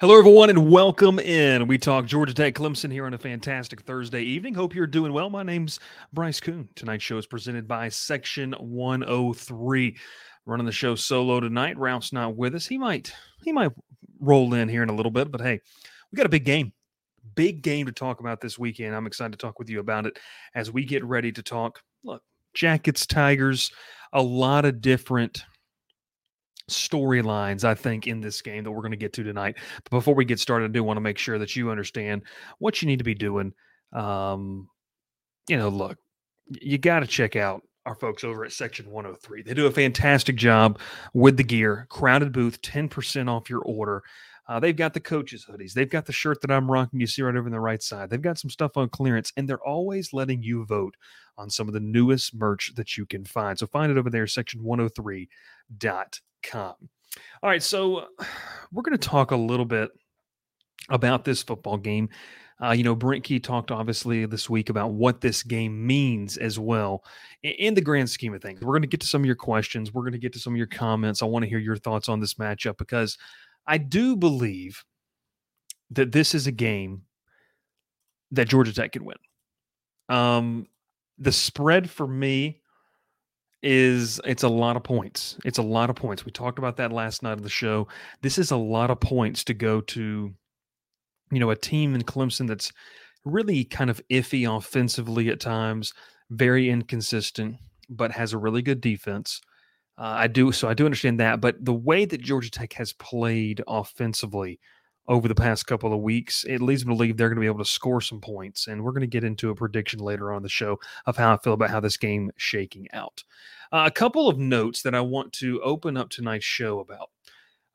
Hello, everyone, and welcome in. We talk Georgia Tech Clemson here on a fantastic Thursday evening. Hope you're doing well. My name's Bryce Koon. Tonight's show is presented by Section 103. Running the show solo tonight. Ralph's not with us. He might he might roll in here in a little bit, but hey, we got a big game. Big game to talk about this weekend. I'm excited to talk with you about it as we get ready to talk. Look, Jackets, Tigers, a lot of different storylines, I think, in this game that we're going to get to tonight. But before we get started, I do want to make sure that you understand what you need to be doing. Um, you know, look, you got to check out our folks over at Section 103. They do a fantastic job with the gear. Crowded booth, 10% off your order. Uh, they've got the coaches hoodies. They've got the shirt that I'm rocking. You see right over on the right side. They've got some stuff on clearance, and they're always letting you vote on some of the newest merch that you can find. So find it over there, section 103.com. All right, so we're going to talk a little bit about this football game. Uh, you know, Brent Key talked obviously this week about what this game means as well in, the grand scheme of things. We're going to get to some of your questions. We're going to get to some of your comments. I want to hear your thoughts on this matchup because I do believe that this is a game that Georgia Tech can win. Um, the spread for me is it's a lot of points. It's a lot of points. We talked about that last night of the show. This is a lot of points to go to, you know, a team in Clemson that's really kind of iffy offensively at times, very inconsistent, but has a really good defense. Uh, I do so I do understand that, but the way that Georgia Tech has played offensively over the past couple of weeks, it leads me to believe they're going to be able to score some points. And we're going to get into a prediction later on the show of how I feel about how this game shaking out. Uh, a couple of notes that I want to open up tonight's show about.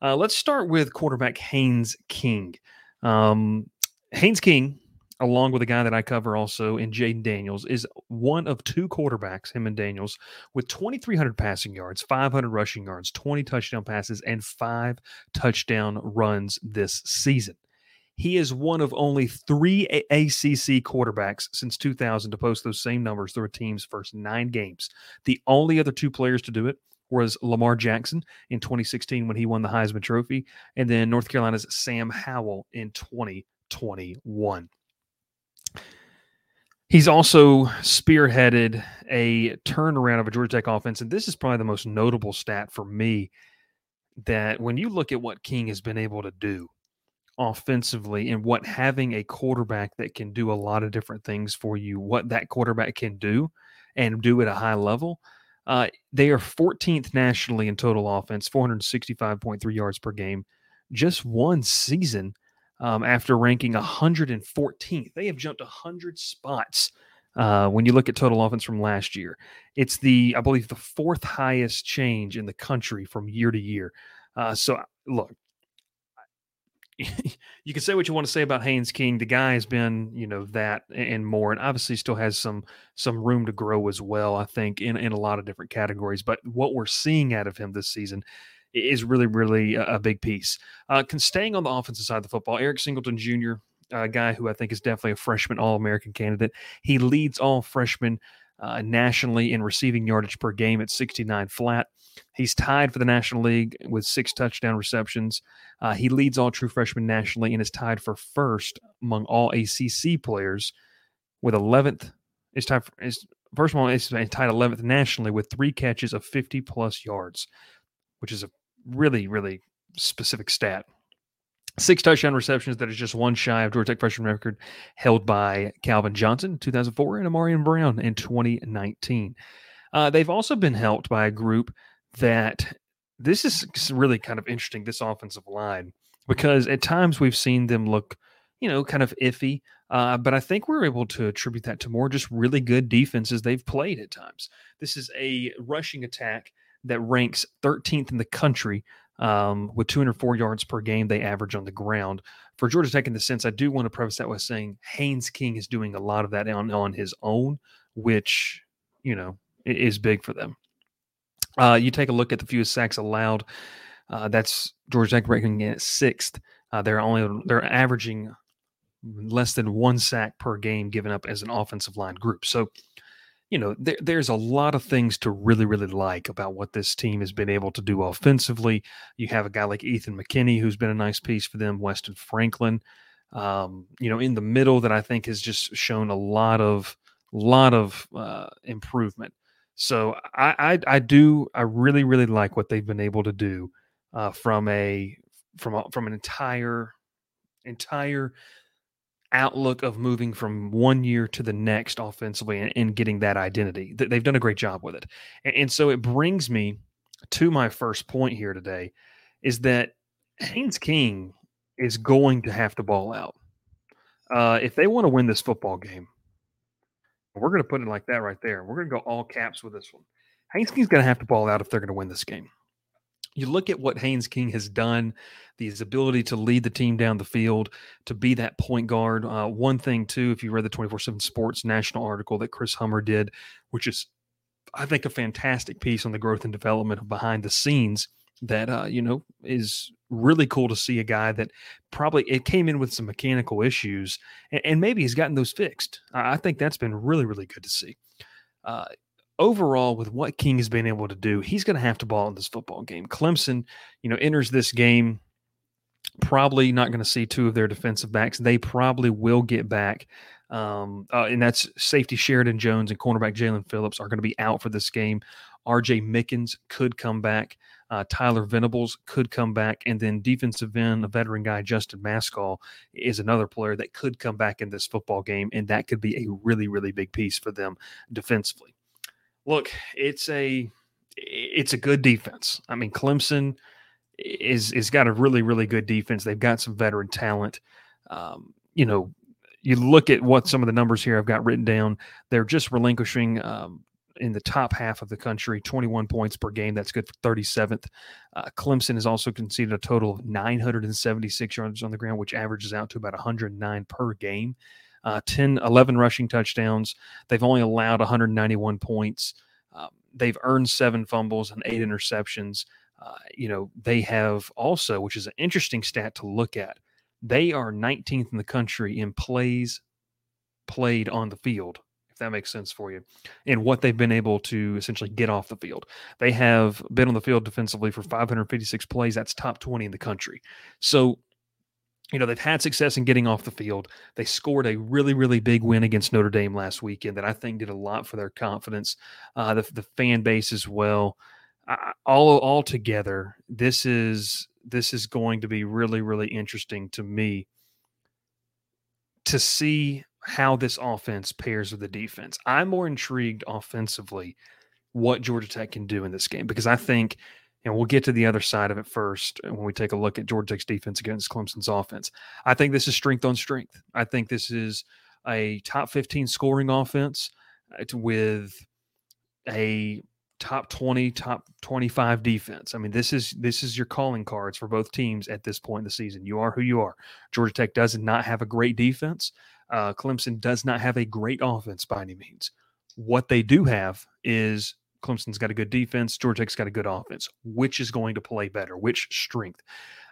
Uh, let's start with quarterback Haynes King. Um, Haynes King along with a guy that I cover also in Jayden Daniels, is one of two quarterbacks, him and Daniels, with 2,300 passing yards, 500 rushing yards, 20 touchdown passes, and five touchdown runs this season. He is one of only three ACC quarterbacks since 2000 to post those same numbers through a team's first nine games. The only other two players to do it was Lamar Jackson in 2016 when he won the Heisman Trophy, and then North Carolina's Sam Howell in 2021. He's also spearheaded a turnaround of a Georgia Tech offense. And this is probably the most notable stat for me that when you look at what King has been able to do offensively and what having a quarterback that can do a lot of different things for you, what that quarterback can do and do at a high level, uh, they are 14th nationally in total offense, 465.3 yards per game. Just one season um, after ranking 114th. They have jumped 100 spots uh, when you look at total offense from last year. It's the, I believe, the fourth highest change in the country from year to year. Uh, so, look, you can say what you want to say about Haynes King. The guy has been, you know, that and more, and obviously still has some some room to grow as well. I think in in a lot of different categories. But what we're seeing out of him this season is really, really a, big piece. Uh, staying on the offensive side of the football, Eric Singleton Jr., a guy who I think is definitely a freshman All American candidate. He leads all freshmen uh, nationally in receiving yardage per game at 69 flat. He's tied for the National League with six touchdown receptions. Uh, he leads all true freshmen nationally and is tied for first among all ACC players with 11th. Is tied for, is first of all, is tied 11th nationally with three catches of 50 plus yards, which is a really, really specific stat. Six touchdown receptions that is just one shy of Georgia Tech freshman record held by Calvin Johnson in 2004 and Ahmarean Brown in 2019. Uh, they've also been helped by a group that this is really kind of interesting, this offensive line, because at times we've seen them look, you know, kind of iffy. Uh, but I think we're able to attribute that to more just really good defenses they've played at times. This is a rushing attack that ranks 13th in the country um, with 204 yards per game they average on the ground. For Georgia Tech, in the sense, I do want to preface that with saying Haynes King is doing a lot of that on, on his own, which, you know, is big for them. Uh, you take a look at the fewest sacks allowed. Uh, that's Georgia Tech ranking at sixth. Uh, they're only they're averaging less than one sack per game given up as an offensive line group. So you know, there, there's a lot of things to really, really like about what this team has been able to do offensively. You have a guy like Ethan McKinney, who's been a nice piece for them, Weston Franklin, um, you know, in the middle that I think has just shown a lot of, lot of uh, improvement. So I, I, I do, I really, really like what they've been able to do uh, from a, from a, from an entire, entire outlook of moving from one year to the next offensively and, and getting that identity. They've done a great job with it. And, and, so it brings me to my first point here today is that Haynes King is going to have to ball out. Uh, if they want to win this football game, we're going to put it like that right there. We're going to go all caps with this one. Haynes King's going to have to ball out if they're going to win this game you look at what Haynes King has done, his ability to lead the team down the field, to be that point guard. Uh, one thing, too, if you read the 24 7 Sports national article that Chris Hummer did, which is, I think, a fantastic piece on the growth and development of behind the scenes that, uh, you know, is really cool to see a guy that probably it came in with some mechanical issues and, and maybe he's gotten those fixed. I, think that's been really, really good to see. Uh, overall, with what King has been able to do, he's going to have to ball in this football game. Clemson, you know, enters this game probably not going to see two of their defensive backs. They probably will get back. Um, uh, and that's safety Sheridan Jones and cornerback Jalyn Phillips are going to be out for this game. RJ Mickens could come back. Uh, Tyler Venables could come back. And then defensive end, a veteran guy, Justin Mascoll, is another player that could come back in this football game. And that could be a really, really big piece for them defensively look, it's a it's a good defense. I mean, Clemson is is got a really really good defense. They've got some veteran talent. Um, you know, you look at what some of the numbers here I've got written down. They're just relinquishing um, in the top half of the country, 21 points per game. That's good for 37th. Uh, Clemson has also conceded a total of 976 yards on the ground, which averages out to about 109 per game uh, 10, 11 rushing touchdowns. They've only allowed 191 points. Um, they've earned seven fumbles and eight interceptions. Uh, you know, they have also, which is an interesting stat to look at, they are 19th in the country in plays played on the field, if that makes sense for you, and what they've been able to essentially get off the field. They have been on the field defensively for 556 plays. That's top 20 in the country. So you know, they've had success in getting off the field. They scored a really, really big win against Notre Dame last weekend that I think did a lot for their confidence, uh, the, the fan base as well. All all together, this is this is going to be really, really interesting to me to see how this offense pairs with the defense. I'm more intrigued offensively what Georgia Tech can do in this game because I think – and we'll get to the other side of it first when we take a look at Georgia Tech's defense against Clemson's offense. I think this is strength on strength. I think this is a top 15 scoring offense uh, with a top 20 top 25 defense. I mean this is this is your calling cards for both teams at this point in the season. You are who you are. Georgia tech does not have a great defense. Uh, clemson does not have a great offense by any means. What they do have is Clemson's got a good defense. Georgia Tech's got a good offense. Which is going to play better? Which strength?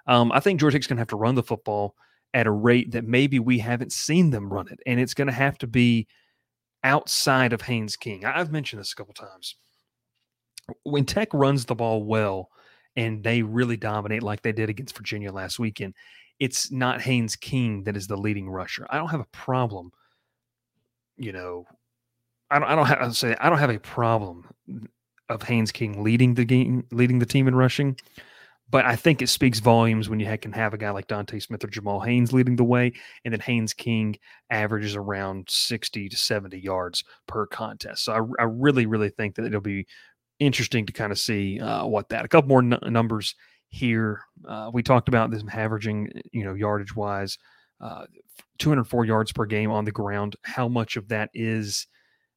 Um, I think Georgia Tech's going to have to run the football at a rate that maybe we haven't seen them run it, and it's going to have to be outside of Haynes King. I've mentioned this a couple times. When Tech runs the ball well and they really dominate like they did against Virginia last weekend, it's not Haynes King that is the leading rusher. I don't have a problem, you know, I don't, I don't have to say I don't have a problem of Haynes King leading the game, leading the team in rushing, but I think it speaks volumes when you can have a guy like Dontae Smith or Jamal Haynes leading the way, and then Haynes King averages around sixty to seventy yards per contest. So I, I really, really think that it'll be interesting to kind of see uh, what that. A couple more n- numbers here. Uh, we talked about this averaging, you know, yardage wise, uh, 204 yards per game on the ground. How much of that is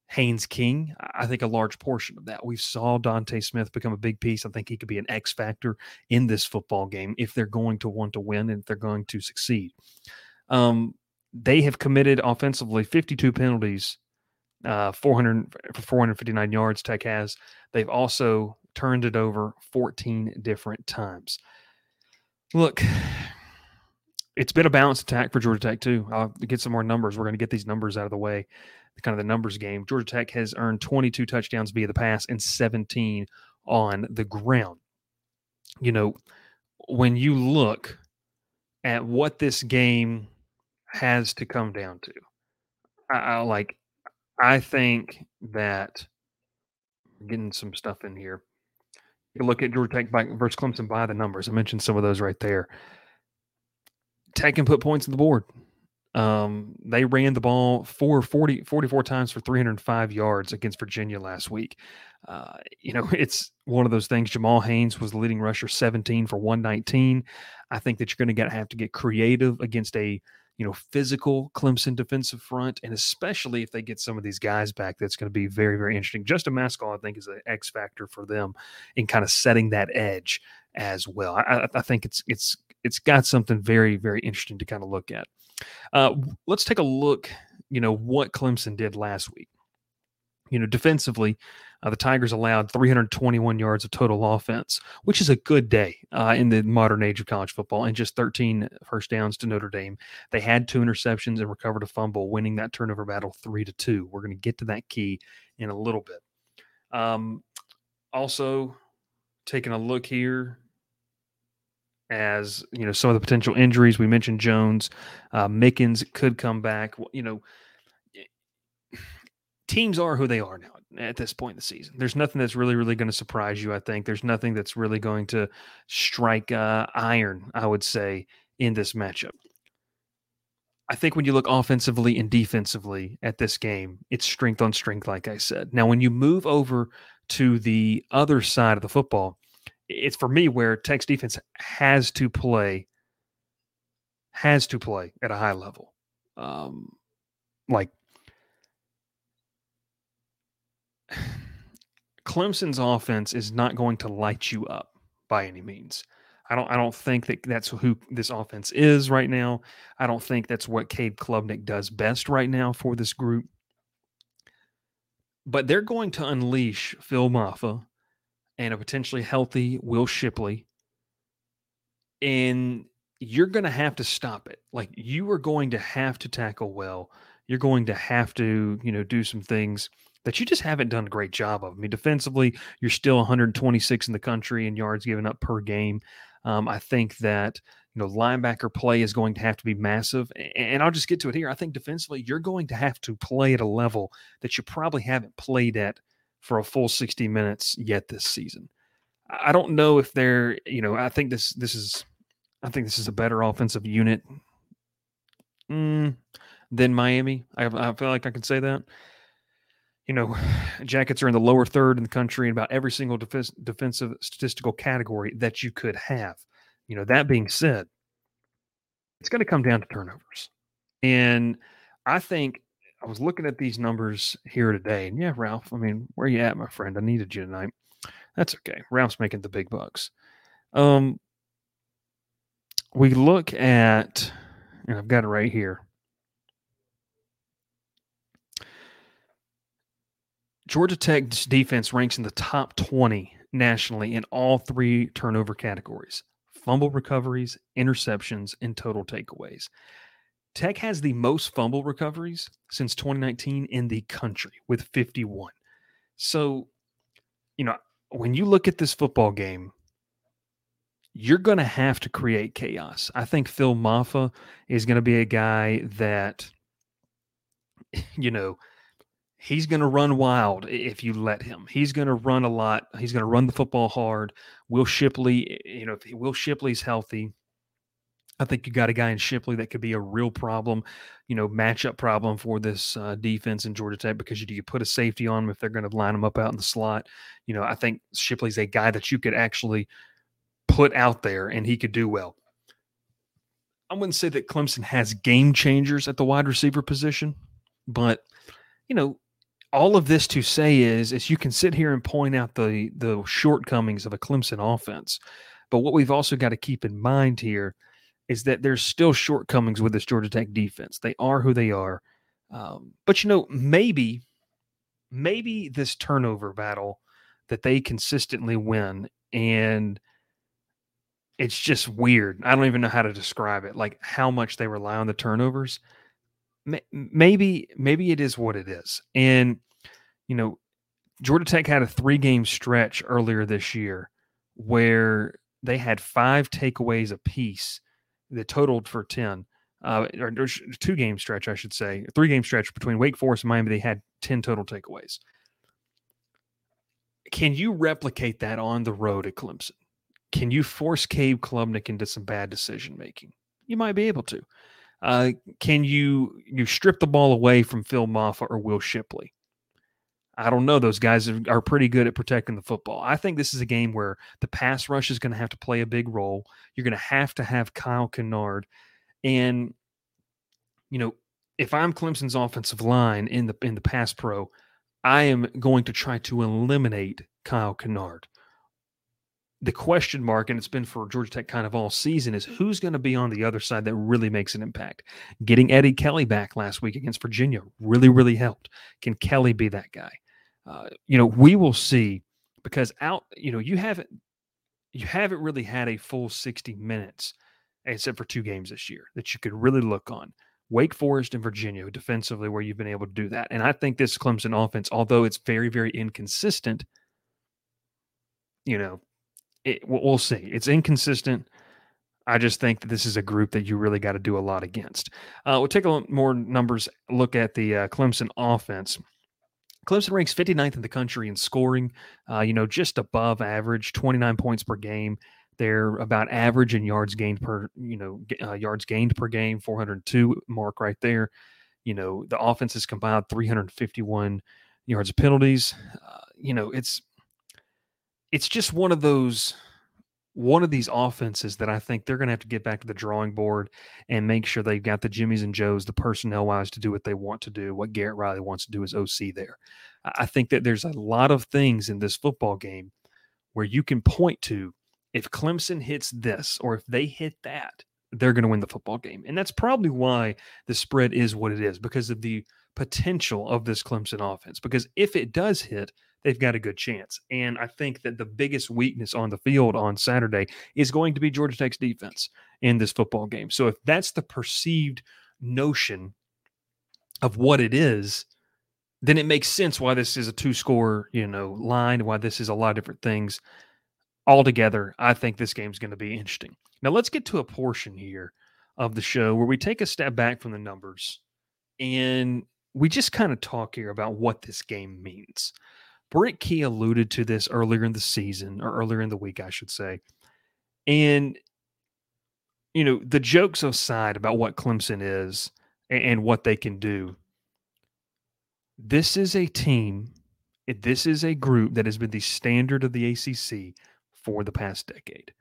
Haynes King, I think a large portion of that. We saw Dontae Smith become a big piece. I think he could be an X factor in this football game if they're going to want to win and if they're going to succeed. Um, they have committed offensively 52 penalties, uh, 400 for 459 yards. Tech has. They've also turned it over 14 different times. Look, it's been a balanced attack for Georgia Tech too. I'll get some more numbers. We're going to get these numbers out of the way. Kind of the numbers game. Georgia Tech has earned 22 touchdowns via the pass and 17 on the ground. You know, when you look at what this game has to come down to, I, I like, I think that getting some stuff in here. You look at Georgia Tech by, versus Clemson by the numbers. I mentioned some of those right there. Tech can put points on the board. Um, they ran the ball for 40, 44 times for 305 yards against Virginia last week. Uh, you know, it's one of those things. Jamal Haynes was the leading rusher, 17 for 119. I think that you're going to have to get creative against a you know physical Clemson defensive front, and especially if they get some of these guys back, that's going to be very very interesting. Justin Mascoll, I think, is an X factor for them in kind of setting that edge as well. I, I think it's it's it's got something very very interesting to kind of look at. Uh, let's take a look, you know, what Clemson did last week. You know, defensively, uh, the Tigers allowed 321 yards of total offense, which is a good day uh, in the modern age of college football, and just 13 first downs to Notre Dame. They had two interceptions and recovered a fumble, winning that turnover battle three to two. We're going to get to that key in a little bit. Um, also, taking a look here as you know some of the potential injuries. We mentioned jones uh, mickens could come back. You know teams are who they are now at this point in the season. There's nothing that's really really going to surprise you i think. There's nothing that's really going to strike uh, iron i would say in this matchup. I think when you look offensively and defensively at this game it's strength on strength like i said. Now when you move over to the other side of the football it's for me where Tech's defense has to play has to play at a high level. Um, like Clemson's offense is not going to light you up by any means. I don't. I don't think that that's who this offense is right now. I don't think that's what Cade Klubnik does best right now for this group. But they're going to unleash Phil Mafah and a potentially healthy Will Shipley. And you're going to have to stop it. Like you are going to have to tackle well. You're going to have to, you know, do some things that you just haven't done a great job of. I mean, defensively, you're still 126 in the country in yards given up per game. Um, I think that you know linebacker play is going to have to be massive, and I'll just get to it here. I think defensively, you're going to have to play at a level that you probably haven't played at for a full 60 minutes yet this season. I don't know if they're, you know, I think this this is I think this is a better offensive unit mm, than Miami. I, I feel like I can say that. You know, Jackets are in the lower third in the country in about every single def- defensive statistical category that you could have. You know, that being said, it's going to come down to turnovers. And I think I was looking at these numbers here today, and yeah, Ralph. I mean, where you at, my friend? I needed you tonight. That's okay. Ralph's making the big bucks. Um, we look at, and I've got it right here. Georgia Tech's defense ranks in the top 20 nationally in all three turnover categories fumble recoveries, interceptions, and total takeaways. Tech has the most fumble recoveries since 2019 in the country with 51. So, you know, when you look at this football game, you're going to have to create chaos. I think Phil Mafah is going to be a guy that, you know, he's going to run wild if you let him. He's going to run a lot. He's going to run the football hard. Will Shipley, you know, if Will Shipley's healthy, I think you got a guy in Shipley that could be a real problem, you know, matchup problem for this uh, defense in Georgia Tech because you, you put a safety on them if they're going to line them up out in the slot. You know, I think Shipley's a guy that you could actually put out there and he could do well. I wouldn't say that Clemson has game changers at the wide receiver position, but you know, all of this to say is is you can sit here and point out the the shortcomings of a Clemson offense. But what we've also got to keep in mind here is that there's still shortcomings with this Georgia Tech defense. They are who they are. Um, but you know, maybe, maybe this turnover battle that they consistently win, and it's just weird. I don't even know how to describe it. Like how much they rely on the turnovers. maybe maybe it is what it is. And you know, Georgia Tech had a three game stretch earlier this year where they had five takeaways apiece that totaled for 10. Uh, or, or two game stretch, I should say, three game stretch between Wake Forest and Miami. They had 10 total takeaways. Can you replicate that on the road at Clemson? Can you force Cade Klubnik into some bad decision making? You might be able to. Uh, can you you strip the ball away from Phil Mafah or Will Shipley? I don't know. Those guys are, pretty good at protecting the football. I think this is a game where the pass rush is going to have to play a big role. You're going to have to have Kyle Kennard. And, you know, if I'm Clemson's offensive line in the in the pass pro, I am going to try to eliminate Kyle Kennard. The question mark, and it's been for Georgia Tech kind of all season, is who's going to be on the other side that really makes an impact. Getting Eddie Kelly back last week against Virginia really, really helped. Can Kelly be that guy? Uh, you know, we will see because out, you know, you haven't you haven't really had a full 60 minutes except for two games this year that you could really look on. Wake Forest and Virginia defensively, where you've been able to do that. And I think this Clemson offense, although it's very, very inconsistent, you know, it, we'll see. It's inconsistent. I just think that this is a group that you really got to do a lot against. Uh, we'll take a more numbers look at the uh, Clemson offense. Clemson ranks 59th in the country in scoring, uh, you know, just above average, 29 points per game. They're about average in yards gained per, you know, uh, yards gained per game, 402 mark right there. You know, the offense has compiled 351 yards of penalties. Uh, you know, it's it's just one of those one of these offenses that I think they're going to have to get back to the drawing board and make sure they've got the Jimmies and Joes, the personnel wise, to do what they want to do, what Garrett Riley wants to do as OC there. I think that there's a lot of things in this football game where you can point to if Clemson hits this or if they hit that, they're going to win the football game. And that's probably why the spread is what it is because of the potential of this Clemson offense. Because if it does hit, they've got a good chance. And I think that the biggest weakness on the field on Saturday is going to be Georgia Tech's defense in this football game. So if that's the perceived notion of what it is, then it makes sense why this is a two score, you know, line, why this is a lot of different things. Altogether, I think this game's going to be interesting. Now let's get to a portion here of the show where we take a step back from the numbers and we just kind of talk here about what this game means. Brent Key alluded to this earlier in the season, or earlier in the week, I should say. And, you know, the jokes aside about what Clemson is and, and what they can do, this is a team, this is a group that has been the standard of the ACC for the past decade.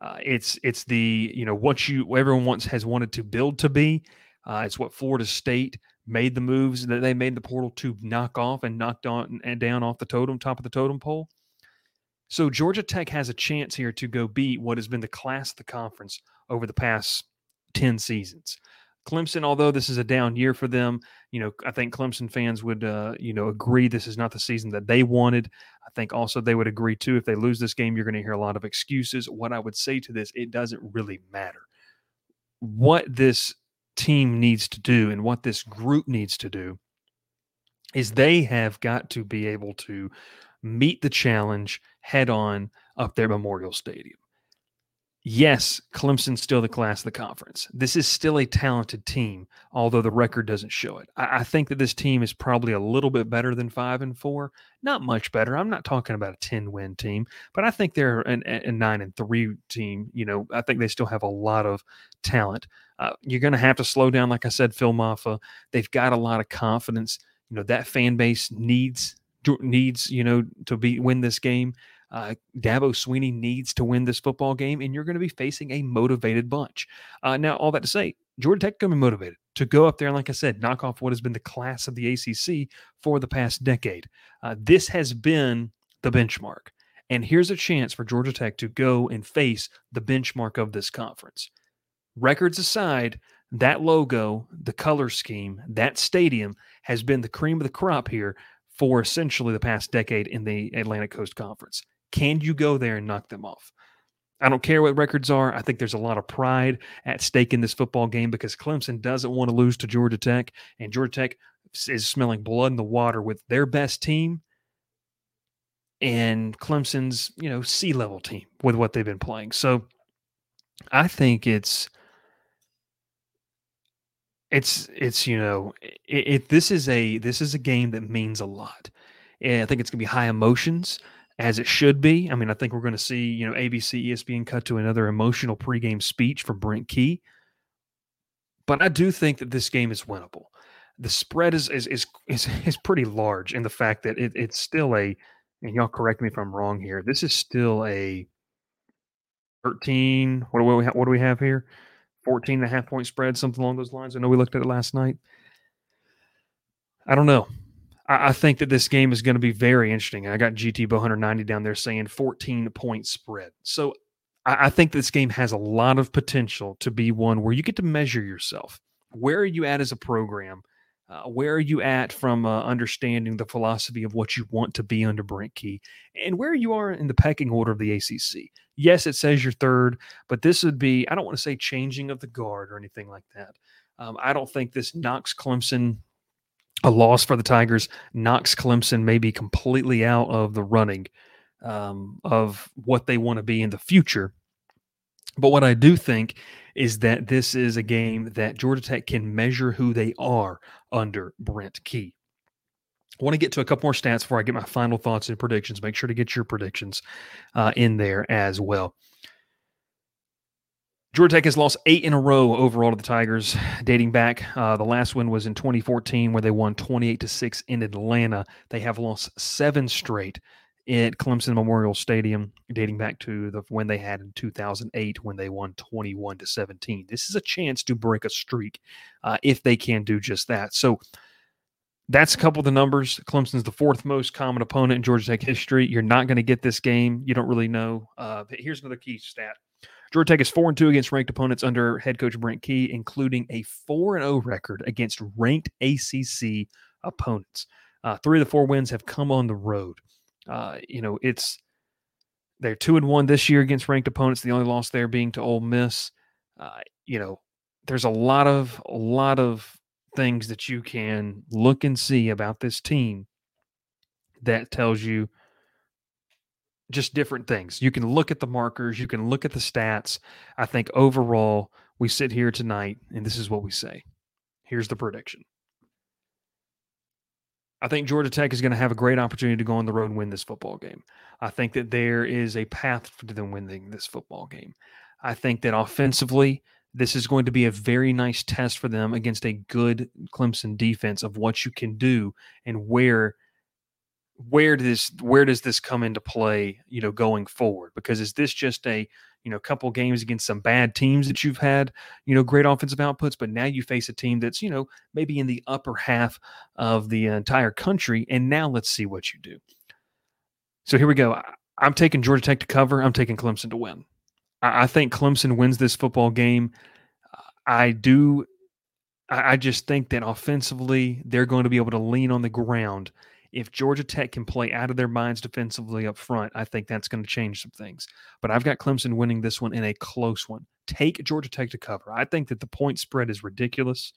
Uh, it's it's the you know what you everyone wants has wanted to build to be. Uh, it's what Florida State made the moves that they made the portal to knock off and knocked on and down off the totem, top of the totem pole. So Georgia Tech has a chance here to go beat what has been the class of the conference over the past 10 seasons. Clemson, although this is a down year for them, you know, I think Clemson fans would, uh, you know, agree this is not the season that they wanted. I think also they would agree too if they lose this game, you're going to hear a lot of excuses. What I would say to this, it doesn't really matter. What this team needs to do and what this group needs to do is they have got to be able to meet the challenge head on up there Memorial Stadium yes, Clemson's still the class of the conference. This is still a talented team, although the record doesn't show it. I, I, think that this team is probably a little bit better than five and four. Not much better. I'm not talking about a 10 win team, but I think they're an, a nine and three team. You know, I think they still have a lot of talent. Uh, you're going to have to slow down, like I said, Phil Mafah. They've got a lot of confidence. You know, that fan base needs needs you know to be win this game uh, Dabo Swinney needs to win this football game, and you're going to be facing a motivated bunch. Uh, now, all that to say, Georgia Tech going to be motivated to go up there and, like I said, knock off what has been the class of the ACC for the past decade. Uh, this has been the benchmark. And here's a chance for Georgia Tech to go and face the benchmark of this conference. Records aside, that logo, the color scheme, that stadium has been the cream of the crop here for essentially the past decade in the Atlantic Coast Conference. Can you go there and knock them off? I don't care what records are. I think there's a lot of pride at stake in this football game because Clemson doesn't want to lose to Georgia Tech, and Georgia Tech is smelling blood in the water with their best team and Clemson's, you know, sea level team with what they've been playing. So I think it's it's it's you know it, it, this is a this is a game that means a lot and i think it's going to be high emotions as it should be. I mean i think we're going to see you know abc espn cut to another emotional pregame speech from brent key. But i do think that this game is winnable. The spread is is is is, is pretty large in the fact that it, it's still a and y'all correct me if i'm wrong here this is still a 13 what do we what do we have here 14 and a half point spread, something along those lines. I know we looked at it last night. I don't know. I, I think that this game is going to be very interesting. I got GT Bow 190 down there saying 14 point spread. So I, I think this game has a lot of potential to be one where you get to measure yourself. Where are you at as a program? Uh, where are you at from uh, understanding the philosophy of what you want to be under Brent Key, and where you are in the pecking order of the ACC? Yes, it says you're third, but this would be I don't want to say changing of the guard or anything like that. Um, I don't think this knocks Clemson a loss for the Tigers knocks Clemson maybe completely out of the running um, of what they want to be in the future. But what I do think is that this is a game that Georgia Tech can measure who they are under Brent Key. I want to get to a couple more stats before I get my final thoughts and predictions. Make sure to get your predictions uh, in there as well. Georgia Tech has lost eight in a row overall to the Tigers, dating back. Uh, the last one was in 2014, where they won 28 to six in Atlanta. They have lost seven straight at Clemson Memorial Stadium, dating back to the when they had in 2008 when they won 21 to 17. This is a chance to break a streak uh, if they can do just that. So that's a couple of the numbers. Clemson's the fourth most common opponent in Georgia Tech history. You're not going to get this game. You don't really know. Uh, here's another key stat. Georgia Tech is four and two against ranked opponents under head coach Brent Key, including a four and zero oh record against ranked ACC opponents. Uh, three of the four wins have come on the road. Uh, you know, it's they're two and one this year against ranked opponents. The only loss there being to Ole Miss. Uh, you know, there's a lot of a lot of things that you can look and see about this team that tells you just different things. You can look at the markers, you can look at the stats. I think overall, we sit here tonight and this is what we say. Here's the prediction. I think Georgia Tech is going to have a great opportunity to go on the road and win this football game. I think that there is a path to them winning this football game. I think that offensively, this is going to be a very nice test for them against a good Clemson defense of what you can do and where where does where does this come into play, you know, going forward? Because is this just a you know, a couple games against some bad teams that you've had, you know, great offensive outputs, but now you face a team that's, you know, maybe in the upper half of the entire country. And now let's see what you do. So here we go. I'm taking Georgia Tech to cover. I'm taking Clemson to win. I, think Clemson wins this football game. I do. I just think that offensively, they're going to be able to lean on the ground if Georgia Tech can play out of their minds defensively up front, I think that's going to change some things. But I've got Clemson winning this one in a close one. Take Georgia Tech to cover. I think that the point spread is ridiculous.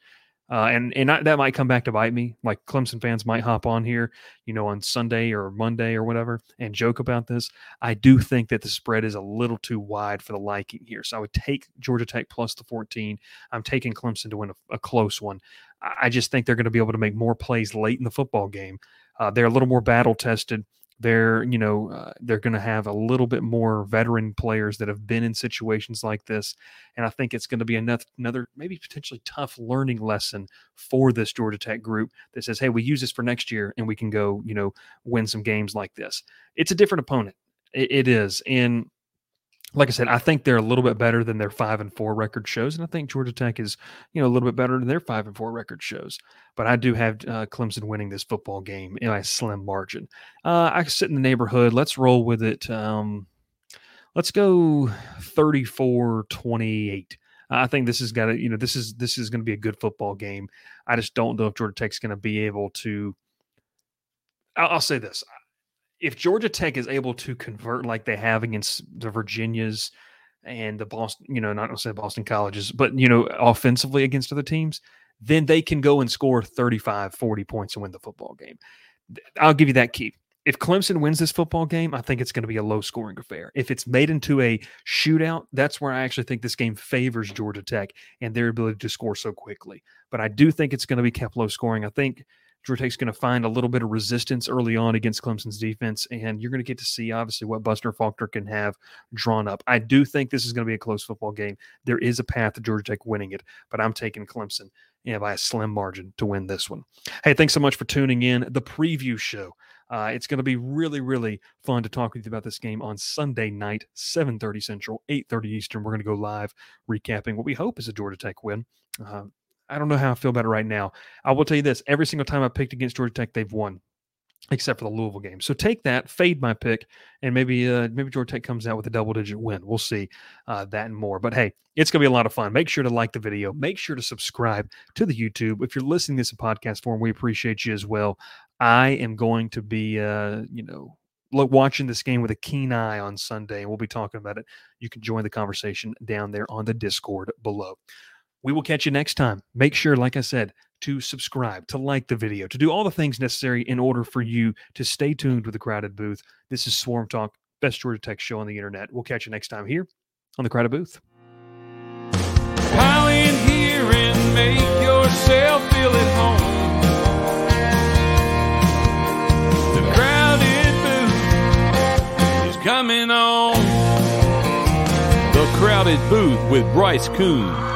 Uh, and and I, that might come back to bite me. Like Clemson fans might hop on here, you know, on Sunday or Monday or whatever, and joke about this. I do think that the spread is a little too wide for the liking here. So I would take Georgia Tech plus the 14. I'm taking Clemson to win a, a close one. I just think they're going to be able to make more plays late in the football game. Uh, they're a little more battle tested. They're, you know, uh, they're going to have a little bit more veteran players that have been in situations like this, and I think it's going to be another, another maybe potentially tough learning lesson for this Georgia Tech group that says, "Hey, we use this for next year, and we can go, you know, win some games like this." It's a different opponent. it, it is, and like I said, I think they're a little bit better than their five and four record shows, and I think Georgia Tech is, you know, a little bit better than their five and four record shows. But I do have uh, Clemson winning this football game in a slim margin. Uh, I sit in the neighborhood. Let's roll with it. Um, let's go 34-28. I think this has got to, you know, this is this is going to be a good football game. I just don't know if Georgia Tech's going to be able to. I'll, I'll say this: if Georgia Tech is able to convert like they have against the Virginias and the Boston, you know, not to say Boston colleges, but you know, offensively against other teams, then they can go and score 35, 40 points and win the football game. I'll give you that key. If Clemson wins this football game, I think it's going to be a low scoring affair. If it's made into a shootout, that's where I actually think this game favors Georgia Tech and their ability to score so quickly. But I do think it's going to be kept low scoring. I think Georgia Tech's going to find a little bit of resistance early on against Clemson's defense, and you're going to get to see obviously what Buster Faulkner can have drawn up. I do think this is going to be a close football game. There is a path to Georgia Tech winning it, but I'm taking Clemson you know, by a slim margin to win this one. Hey, thanks so much for tuning in. The preview show. Uh, it's going to be really, really fun to talk with you about this game on Sunday night, 7:30 Central, 8:30 Eastern. We're going to go live recapping what we hope is a Georgia Tech win. Uh, I don't know how I feel about it right now. I will tell you this: every single time I picked against Georgia Tech, they've won, except for the Louisville game. So take that, fade my pick, and maybe uh, maybe Georgia Tech comes out with a double digit win. We'll see uh, that and more. But hey, it's gonna be a lot of fun. Make sure to like the video. Make sure to subscribe to the YouTube. If you're listening to this in podcast form, we appreciate you as well. I am going to be, uh, you know, look watching this game with a keen eye on Sunday, and we'll be talking about it. You can join the conversation down there on the Discord below. We will catch you next time. Make sure, like I said, to subscribe, to like the video, to do all the things necessary in order for you to stay tuned with the Crowded Booth. This is Swarm Talk, best Georgia Tech show on the internet. We'll catch you next time here on the Crowded Booth. Pile in here and make yourself feel at home. The Crowded Booth is coming on. The Crowded Booth with Bryce Koon.